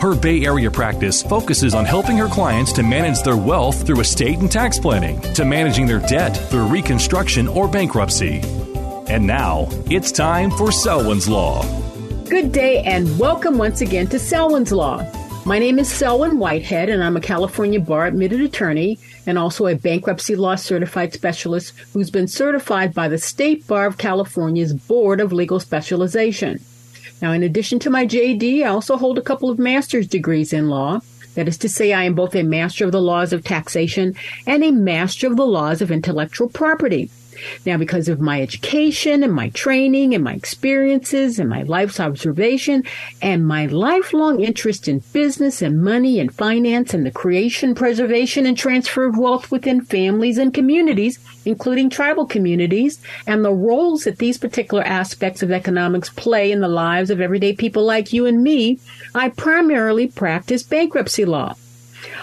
Her Bay Area practice focuses on helping her clients to manage their wealth through estate and tax planning, to managing their debt through reconstruction or bankruptcy. And now, it's time for Selwyn's Law. Good day and welcome once again to Selwyn's Law. My name is Selwyn Whitehead, and I'm a California bar admitted attorney and also a bankruptcy law certified specialist who's been certified by the State Bar of California's Board of Legal Specialization. Now, in addition to my JD, I also hold a couple of master's degrees in law. That is to say, I am both a master of the laws of taxation and a master of the laws of intellectual property. Now, because of my education and my training and my experiences and my life's observation and my lifelong interest in business and money and finance and the creation, preservation, and transfer of wealth within families and communities, including tribal communities, and the roles that these particular aspects of economics play in the lives of everyday people like you and me, I primarily practice bankruptcy law.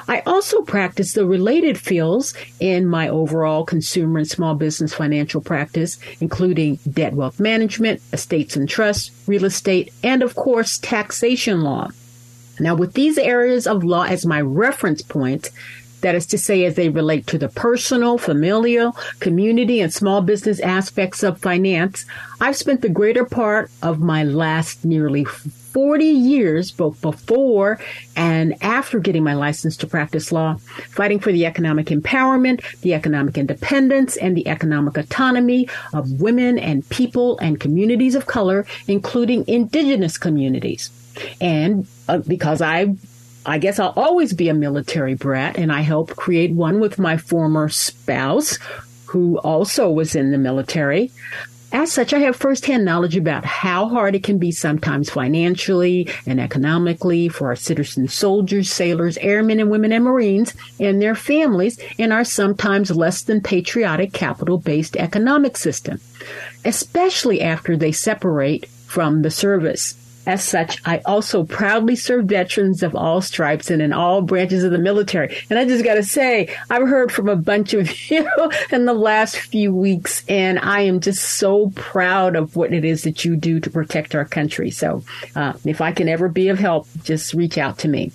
I also practice the related fields in my overall consumer and small business financial practice, including debt wealth management, estates and trusts, real estate, and of course, taxation law. Now, with these areas of law as my reference point, that is to say, as they relate to the personal, familial, community, and small business aspects of finance, I've spent the greater part of my last nearly 40 years, both before and after getting my license to practice law, fighting for the economic empowerment, the economic independence, and the economic autonomy of women and people and communities of color, including indigenous communities. And uh, because I I guess I'll always be a military brat, and I helped create one with my former spouse, who also was in the military. As such, I have firsthand knowledge about how hard it can be sometimes financially and economically for our citizen soldiers, sailors, airmen and women and Marines and their families in our sometimes less than patriotic capital based economic system, especially after they separate from the service. As such, I also proudly serve veterans of all stripes and in all branches of the military. And I just got to say, I've heard from a bunch of you in the last few weeks, and I am just so proud of what it is that you do to protect our country. So, uh, if I can ever be of help, just reach out to me.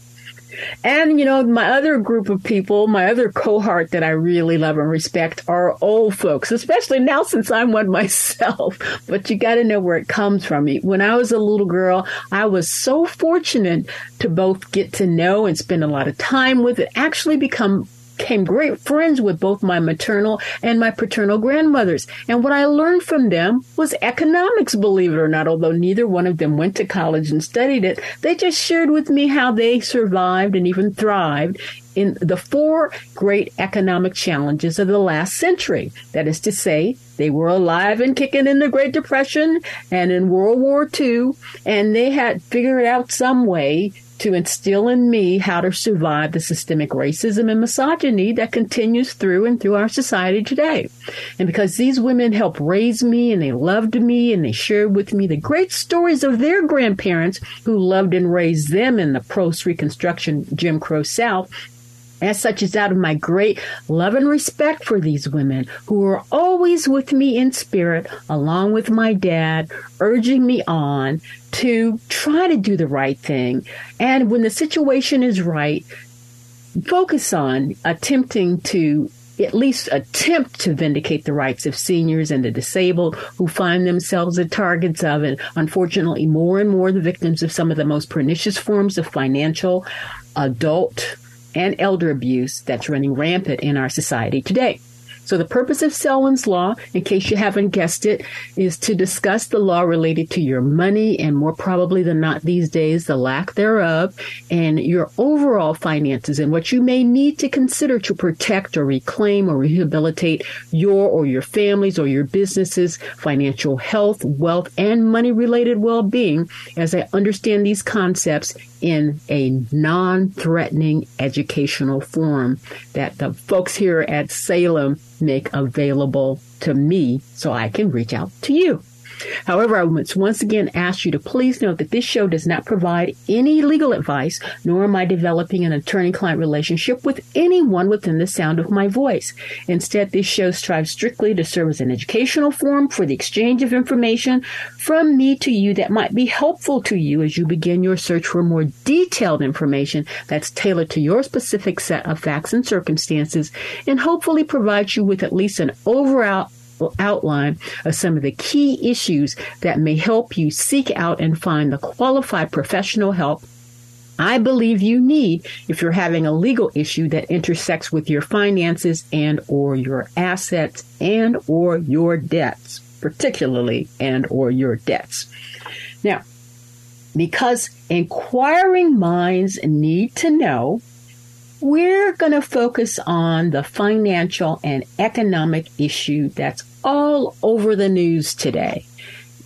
And, you know, my other group of people, my other cohort that I really love and respect are old folks, especially now since I'm one myself. But you got to know where it comes from. When I was a little girl, I was so fortunate to both get to know and spend a lot of time with it, actually become became great friends with both my maternal and my paternal grandmothers. And what I learned from them was economics, believe it or not, although neither one of them went to college and studied it. They just shared with me how they survived and even thrived in the four great economic challenges of the last century. That is to say, they were alive and kicking in the Great Depression and in World War II, and they had figured out some way to instill in me how to survive the systemic racism and misogyny that continues through and through our society today. And because these women helped raise me and they loved me and they shared with me the great stories of their grandparents who loved and raised them in the post Reconstruction Jim Crow South, as such, it's out of my great love and respect for these women who are always with me in spirit, along with my dad, urging me on to try to do the right thing. And when the situation is right, focus on attempting to at least attempt to vindicate the rights of seniors and the disabled who find themselves the targets of, and unfortunately, more and more the victims of some of the most pernicious forms of financial, adult, and elder abuse that's running rampant in our society today. So the purpose of Selwyn's Law, in case you haven't guessed it, is to discuss the law related to your money and more probably than not these days, the lack thereof and your overall finances and what you may need to consider to protect or reclaim or rehabilitate your or your family's or your business's financial health, wealth, and money related well-being as I understand these concepts in a non-threatening educational form that the folks here at Salem make available to me so I can reach out to you. However, I must once again ask you to please note that this show does not provide any legal advice, nor am I developing an attorney client relationship with anyone within the sound of my voice. Instead, this show strives strictly to serve as an educational forum for the exchange of information from me to you that might be helpful to you as you begin your search for more detailed information that's tailored to your specific set of facts and circumstances, and hopefully provide you with at least an overall outline of some of the key issues that may help you seek out and find the qualified professional help I believe you need if you're having a legal issue that intersects with your finances and or your assets and or your debts, particularly and or your debts. Now, because inquiring minds need to know, we're going to focus on the financial and economic issue that's all over the news today.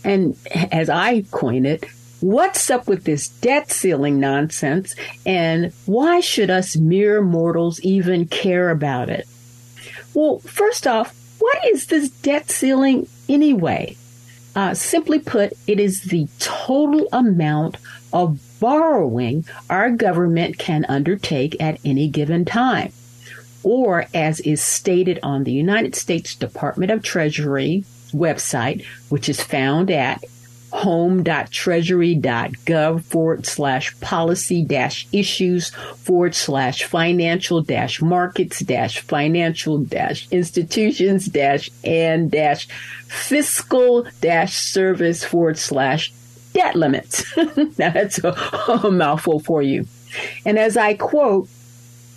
And as I coin it, what's up with this debt ceiling nonsense and why should us mere mortals even care about it? Well, first off, what is this debt ceiling anyway? Uh, simply put, it is the total amount of borrowing our government can undertake at any given time. Or as is stated on the United States Department of Treasury website, which is found at home.treasury.gov forward slash policy dash issues forward slash financial dash markets dash financial dash institutions dash and dash fiscal dash service forward slash debt limits. now that's a, a mouthful for you. And as I quote,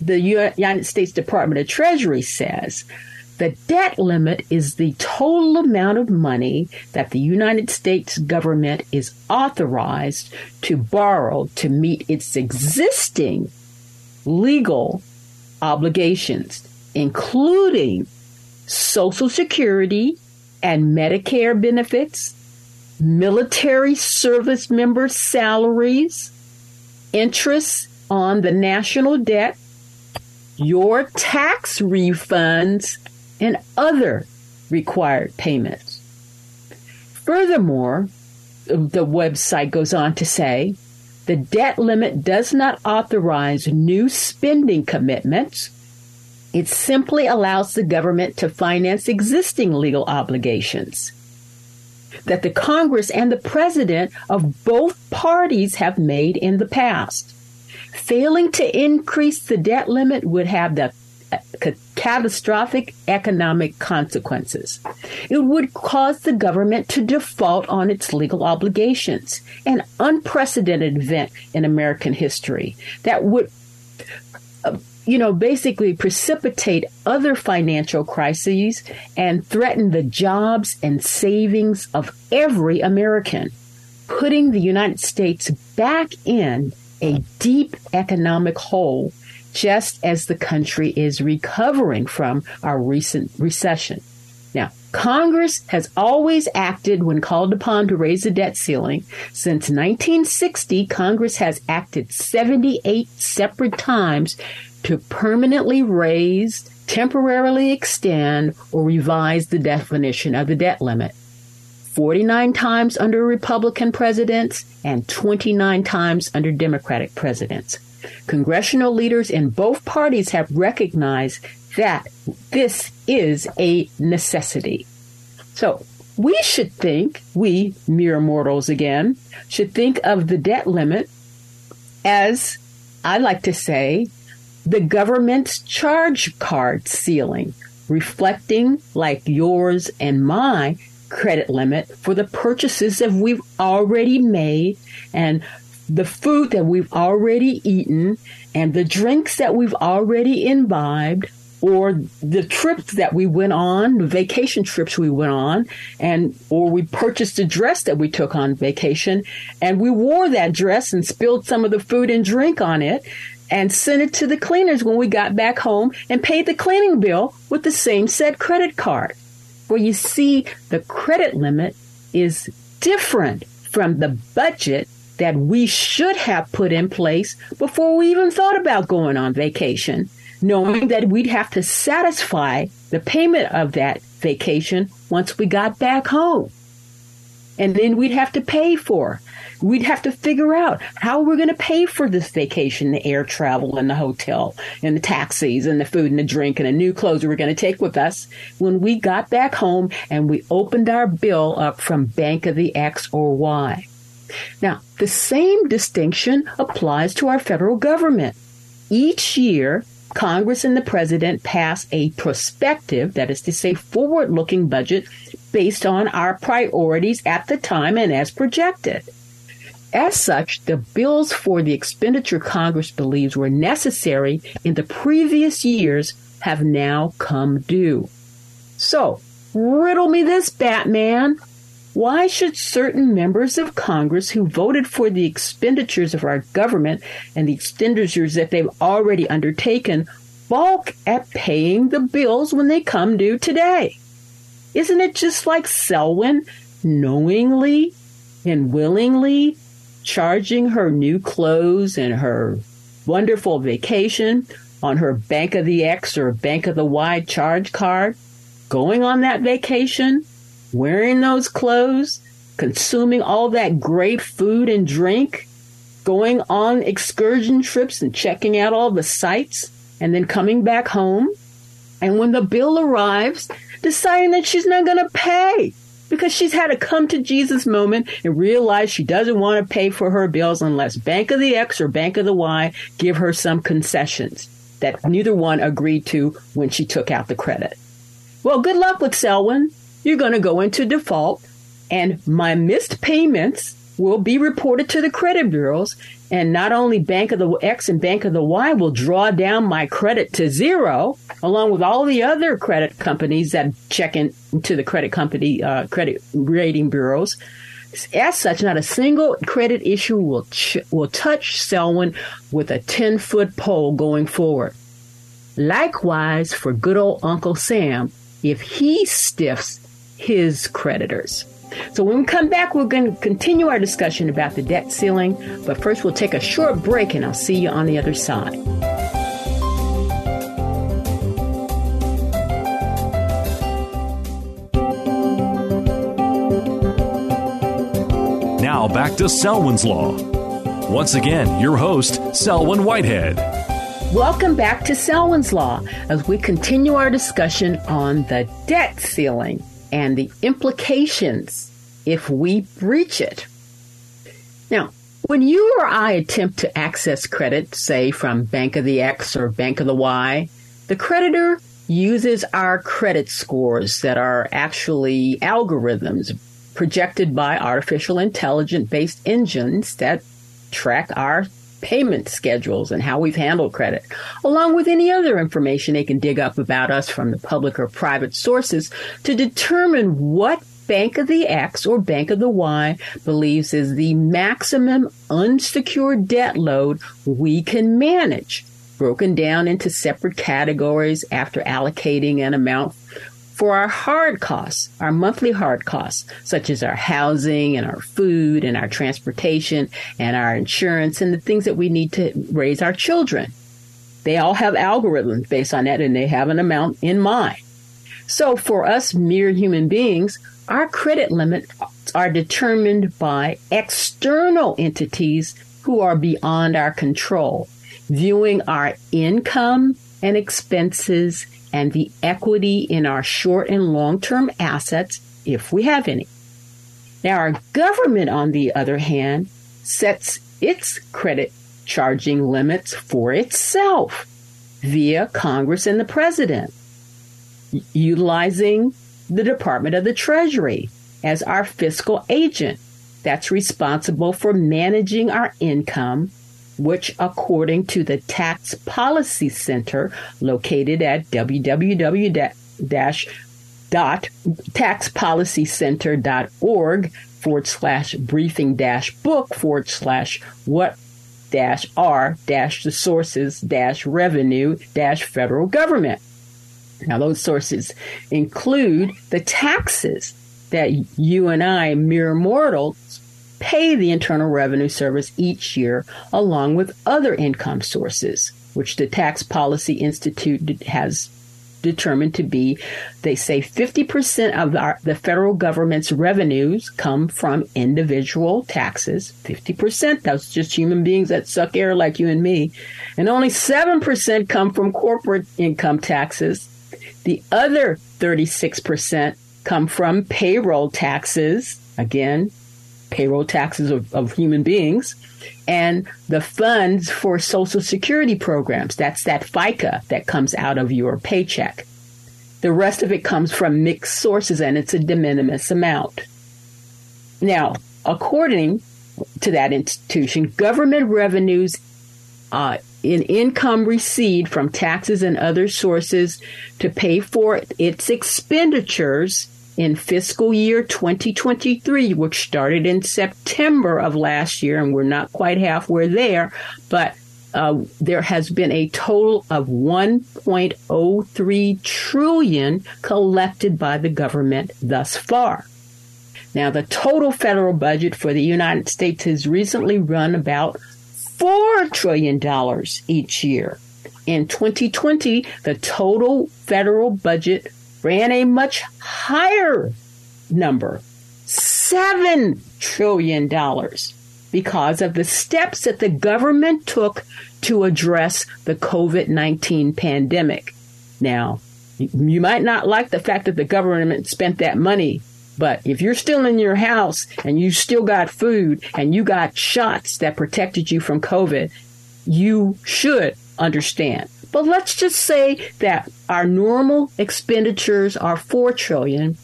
the United States Department of Treasury says the debt limit is the total amount of money that the United States government is authorized to borrow to meet its existing legal obligations, including Social Security and Medicare benefits, military service members' salaries, interest on the national debt, your tax refunds, and other required payments. Furthermore, the website goes on to say the debt limit does not authorize new spending commitments. It simply allows the government to finance existing legal obligations that the Congress and the President of both parties have made in the past. Failing to increase the debt limit would have the uh, catastrophic economic consequences. It would cause the government to default on its legal obligations, an unprecedented event in American history that would uh, you know, basically precipitate other financial crises and threaten the jobs and savings of every American, putting the United States back in a deep economic hole just as the country is recovering from our recent recession. Now, Congress has always acted when called upon to raise the debt ceiling. Since 1960, Congress has acted 78 separate times to permanently raise, temporarily extend, or revise the definition of the debt limit. 49 times under Republican presidents and 29 times under Democratic presidents. Congressional leaders in both parties have recognized that this is a necessity. So, we should think, we mere mortals again, should think of the debt limit as, I like to say, the government's charge card ceiling, reflecting, like yours and my credit limit for the purchases that we've already made and the food that we've already eaten and the drinks that we've already imbibed or the trips that we went on, the vacation trips we went on, and or we purchased a dress that we took on vacation and we wore that dress and spilled some of the food and drink on it and sent it to the cleaners when we got back home and paid the cleaning bill with the same said credit card. Where you see the credit limit is different from the budget that we should have put in place before we even thought about going on vacation, knowing that we'd have to satisfy the payment of that vacation once we got back home. And then we'd have to pay for. We'd have to figure out how we're going to pay for this vacation, the air travel and the hotel and the taxis and the food and the drink and the new clothes we we're going to take with us when we got back home and we opened our bill up from Bank of the X or Y. Now, the same distinction applies to our federal government. Each year, Congress and the President pass a prospective, that is to say, forward looking budget based on our priorities at the time and as projected. As such, the bills for the expenditure Congress believes were necessary in the previous years have now come due. So, riddle me this, Batman. Why should certain members of Congress who voted for the expenditures of our government and the expenditures that they've already undertaken balk at paying the bills when they come due today? Isn't it just like Selwyn knowingly and willingly charging her new clothes and her wonderful vacation on her Bank of the X or Bank of the Y charge card, going on that vacation, wearing those clothes, consuming all that great food and drink, going on excursion trips and checking out all the sights, and then coming back home. And when the bill arrives, deciding that she's not going to pay because she's had a come to Jesus moment and realized she doesn't want to pay for her bills unless Bank of the X or Bank of the Y give her some concessions that neither one agreed to when she took out the credit. Well, good luck with Selwyn you're going to go into default and my missed payments will be reported to the credit bureaus and not only Bank of the X and Bank of the Y will draw down my credit to zero, along with all the other credit companies that check into the credit company uh, credit rating bureaus. As such, not a single credit issue will ch- will touch Selwyn with a ten foot pole going forward. Likewise, for good old Uncle Sam, if he stiffs his creditors. So when we come back, we're going to continue our discussion about the debt ceiling. But first, we'll take a short break and I'll see you on the other side. Now back to Selwyn's Law. Once again, your host, Selwyn Whitehead. Welcome back to Selwyn's Law as we continue our discussion on the debt ceiling and the implications if we breach it. Now, when you or I attempt to access credit, say from Bank of the X or Bank of the Y, the creditor uses our credit scores that are actually algorithms projected by artificial intelligence based engines that track our payment schedules and how we've handled credit, along with any other information they can dig up about us from the public or private sources to determine what Bank of the X or Bank of the Y believes is the maximum unsecured debt load we can manage, broken down into separate categories after allocating an amount for our hard costs, our monthly hard costs, such as our housing and our food and our transportation and our insurance and the things that we need to raise our children. They all have algorithms based on that and they have an amount in mind. So for us mere human beings, our credit limits are determined by external entities who are beyond our control, viewing our income and expenses and the equity in our short and long term assets, if we have any. Now, our government, on the other hand, sets its credit charging limits for itself via Congress and the President, utilizing the Department of the Treasury as our fiscal agent that's responsible for managing our income which, according to the Tax Policy Center located at www taxpolicycenter.org forward slash briefing dash book forward slash what dash r dash the sources dash revenue dash federal government. Now, those sources include the taxes that you and I, mere mortals, pay the Internal Revenue Service each year, along with other income sources, which the Tax Policy Institute has determined to be, they say 50% of our, the federal government's revenues come from individual taxes. 50%, that's just human beings that suck air like you and me. And only 7% come from corporate income taxes. The other 36% come from payroll taxes. Again, payroll taxes of, of human beings and the funds for social security programs. That's that FICA that comes out of your paycheck. The rest of it comes from mixed sources and it's a de minimis amount. Now, according to that institution, government revenues uh, in income received from taxes and other sources to pay for its expenditures in fiscal year 2023, which started in September of last year, and we're not quite halfway there, but uh, there has been a total of 1.03 trillion collected by the government thus far. Now, the total federal budget for the United States has recently run about $4 trillion each year. In 2020, the total federal budget ran a much higher number, $7 trillion, because of the steps that the government took to address the COVID 19 pandemic. Now, you might not like the fact that the government spent that money, but if you're still in your house and you still got food and you got shots that protected you from COVID, you should understand but let's just say that our normal expenditures are 4 trillion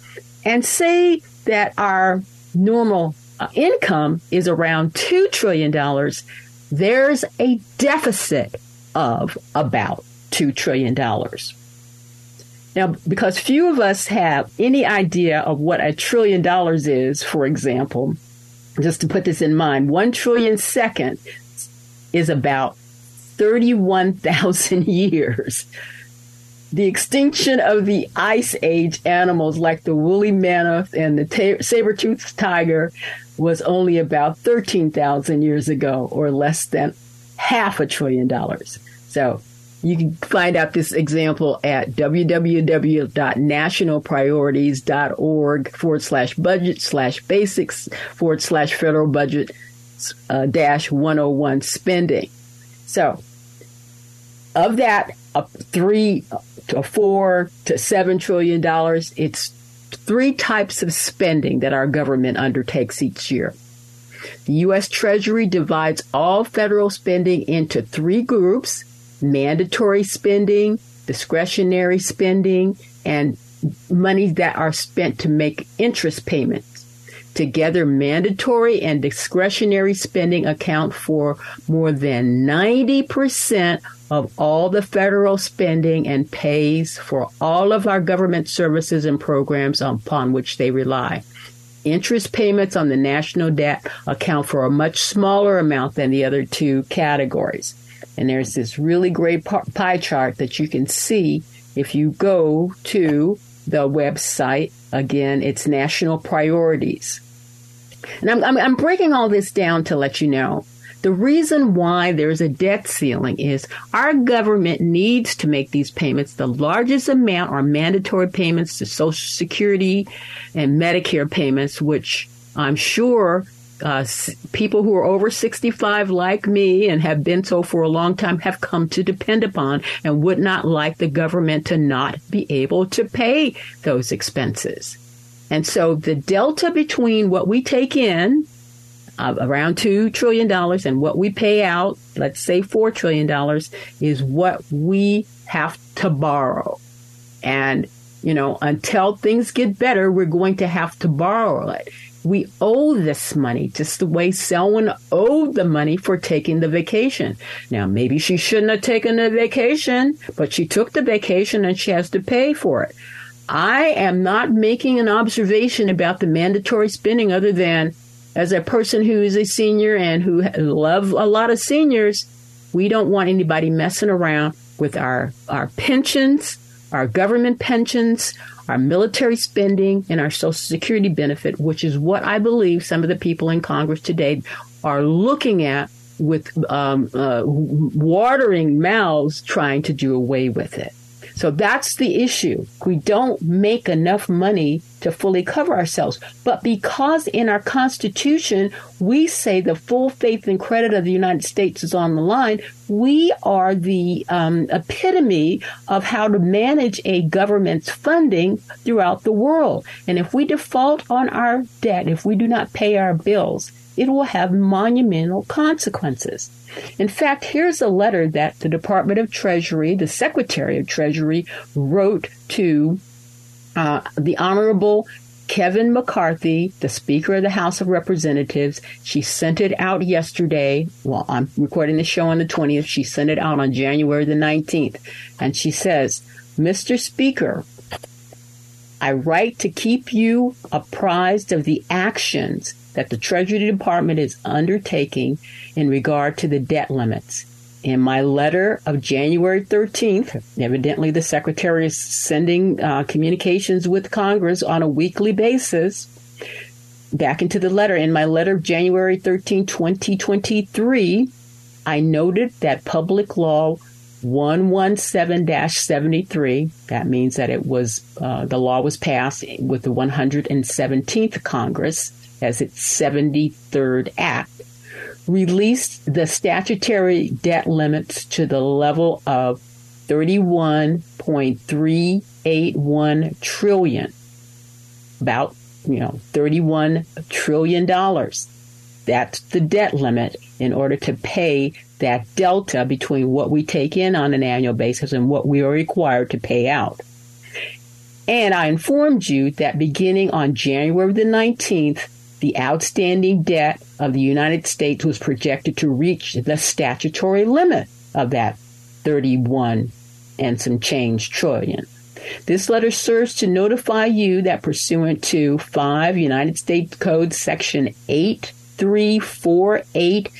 and say that our normal uh, income is around 2 trillion dollars. There's a deficit of about 2 trillion dollars. Now, because few of us have any idea of what a trillion dollars is, for example, just to put this in mind, one trillion second is about 31,000 years. The extinction of the Ice Age animals like the woolly mammoth and the ta- saber-toothed tiger was only about 13,000 years ago, or less than half a trillion dollars. So you can find out this example at www.nationalpriorities.org forward slash budget slash basics forward slash federal budget uh, dash 101 spending. So, of that, three to four to seven trillion dollars, it's three types of spending that our government undertakes each year. The U.S. Treasury divides all federal spending into three groups mandatory spending, discretionary spending, and monies that are spent to make interest payments. Together, mandatory and discretionary spending account for more than 90% of all the federal spending and pays for all of our government services and programs upon which they rely. Interest payments on the national debt account for a much smaller amount than the other two categories. And there's this really great pie chart that you can see if you go to the website. Again, it's national priorities. And I'm, I'm, I'm breaking all this down to let you know the reason why there's a debt ceiling is our government needs to make these payments. The largest amount are mandatory payments to Social Security and Medicare payments, which I'm sure uh, people who are over 65 like me and have been so for a long time have come to depend upon and would not like the government to not be able to pay those expenses. And so the delta between what we take in, uh, around $2 trillion, and what we pay out, let's say $4 trillion, is what we have to borrow. And, you know, until things get better, we're going to have to borrow it. We owe this money just the way Selwyn owed the money for taking the vacation. Now, maybe she shouldn't have taken the vacation, but she took the vacation and she has to pay for it. I am not making an observation about the mandatory spending other than as a person who is a senior and who love a lot of seniors, we don't want anybody messing around with our, our pensions, our government pensions, our military spending, and our Social Security benefit, which is what I believe some of the people in Congress today are looking at with um, uh, watering mouths trying to do away with it. So that's the issue. We don't make enough money to fully cover ourselves. But because in our Constitution, we say the full faith and credit of the United States is on the line, we are the um, epitome of how to manage a government's funding throughout the world. And if we default on our debt, if we do not pay our bills, it will have monumental consequences. In fact, here's a letter that the Department of Treasury, the Secretary of Treasury, wrote to uh, the Honorable Kevin McCarthy, the Speaker of the House of Representatives. She sent it out yesterday. Well, I'm recording the show on the 20th. She sent it out on January the 19th. And she says, Mr. Speaker, I write to keep you apprised of the actions that the Treasury Department is undertaking in regard to the debt limits. In my letter of January 13th, evidently the Secretary is sending uh, communications with Congress on a weekly basis. Back into the letter, in my letter of January 13, 2023, I noted that Public Law 117-73, that means that it was, uh, the law was passed with the 117th Congress as its 73rd Act, released the statutory debt limits to the level of 31.381 trillion, about, you know, 31 trillion dollars. That's the debt limit in order to pay that delta between what we take in on an annual basis and what we are required to pay out. And I informed you that beginning on January the 19th, the outstanding debt of the United States was projected to reach the statutory limit of that 31 and some change trillion. This letter serves to notify you that pursuant to 5 United States Code Section 8348,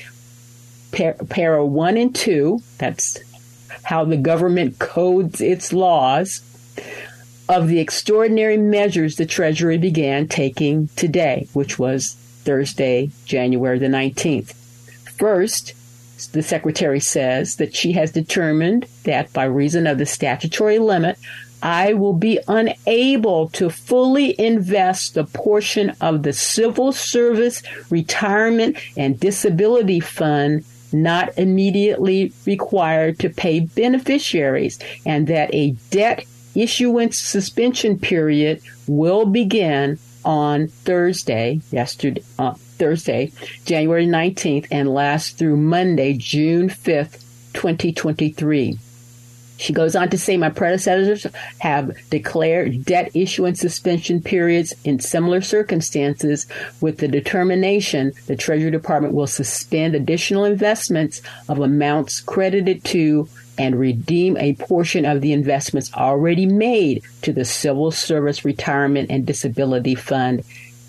para 1 and 2, that's how the government codes its laws, of the extraordinary measures the Treasury began taking today, which was Thursday, January the 19th. First, the Secretary says that she has determined that by reason of the statutory limit, I will be unable to fully invest the portion of the Civil Service Retirement and Disability Fund not immediately required to pay beneficiaries, and that a debt issuance suspension period will begin on Thursday, yesterday, uh, Thursday, January 19th, and last through Monday, June 5th, 2023. She goes on to say, My predecessors have declared debt issuance suspension periods in similar circumstances with the determination the Treasury Department will suspend additional investments of amounts credited to and redeem a portion of the investments already made to the Civil Service Retirement and Disability Fund.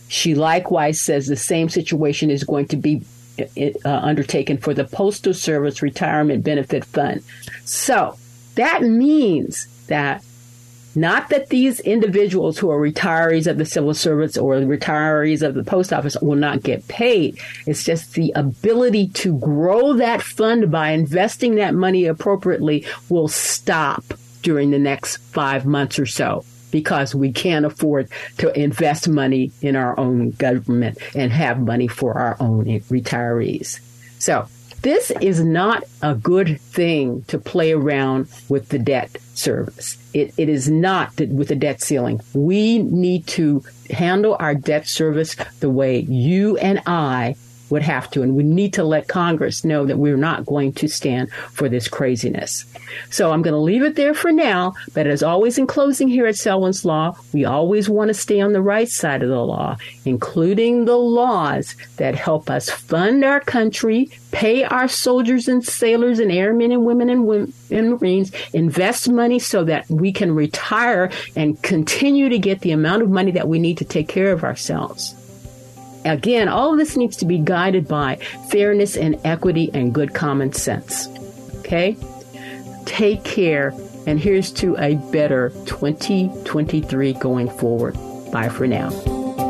She likewise says the same situation is going to be uh, undertaken for the Postal Service Retirement Benefit Fund. So that means that not that these individuals who are retirees of the civil service or retirees of the post office will not get paid. It's just the ability to grow that fund by investing that money appropriately will stop during the next five months or so because we can't afford to invest money in our own government and have money for our own retirees. So this is not a good thing to play around with the debt service. It, it is not with the debt ceiling. We need to handle our debt service the way you and I would have to. And we need to let Congress know that we're not going to stand for this craziness. So I'm going to leave it there for now. But as always, in closing here at Selwyn's Law, we always want to stay on the right side of the law, including the laws that help us fund our country, pay our soldiers and sailors and airmen and women and, women and Marines, invest money so that we can retire and continue to get the amount of money that we need to take care of ourselves. Again, all of this needs to be guided by fairness and equity and good common sense. Okay? Take care, and here's to a better 2023 going forward. Bye for now.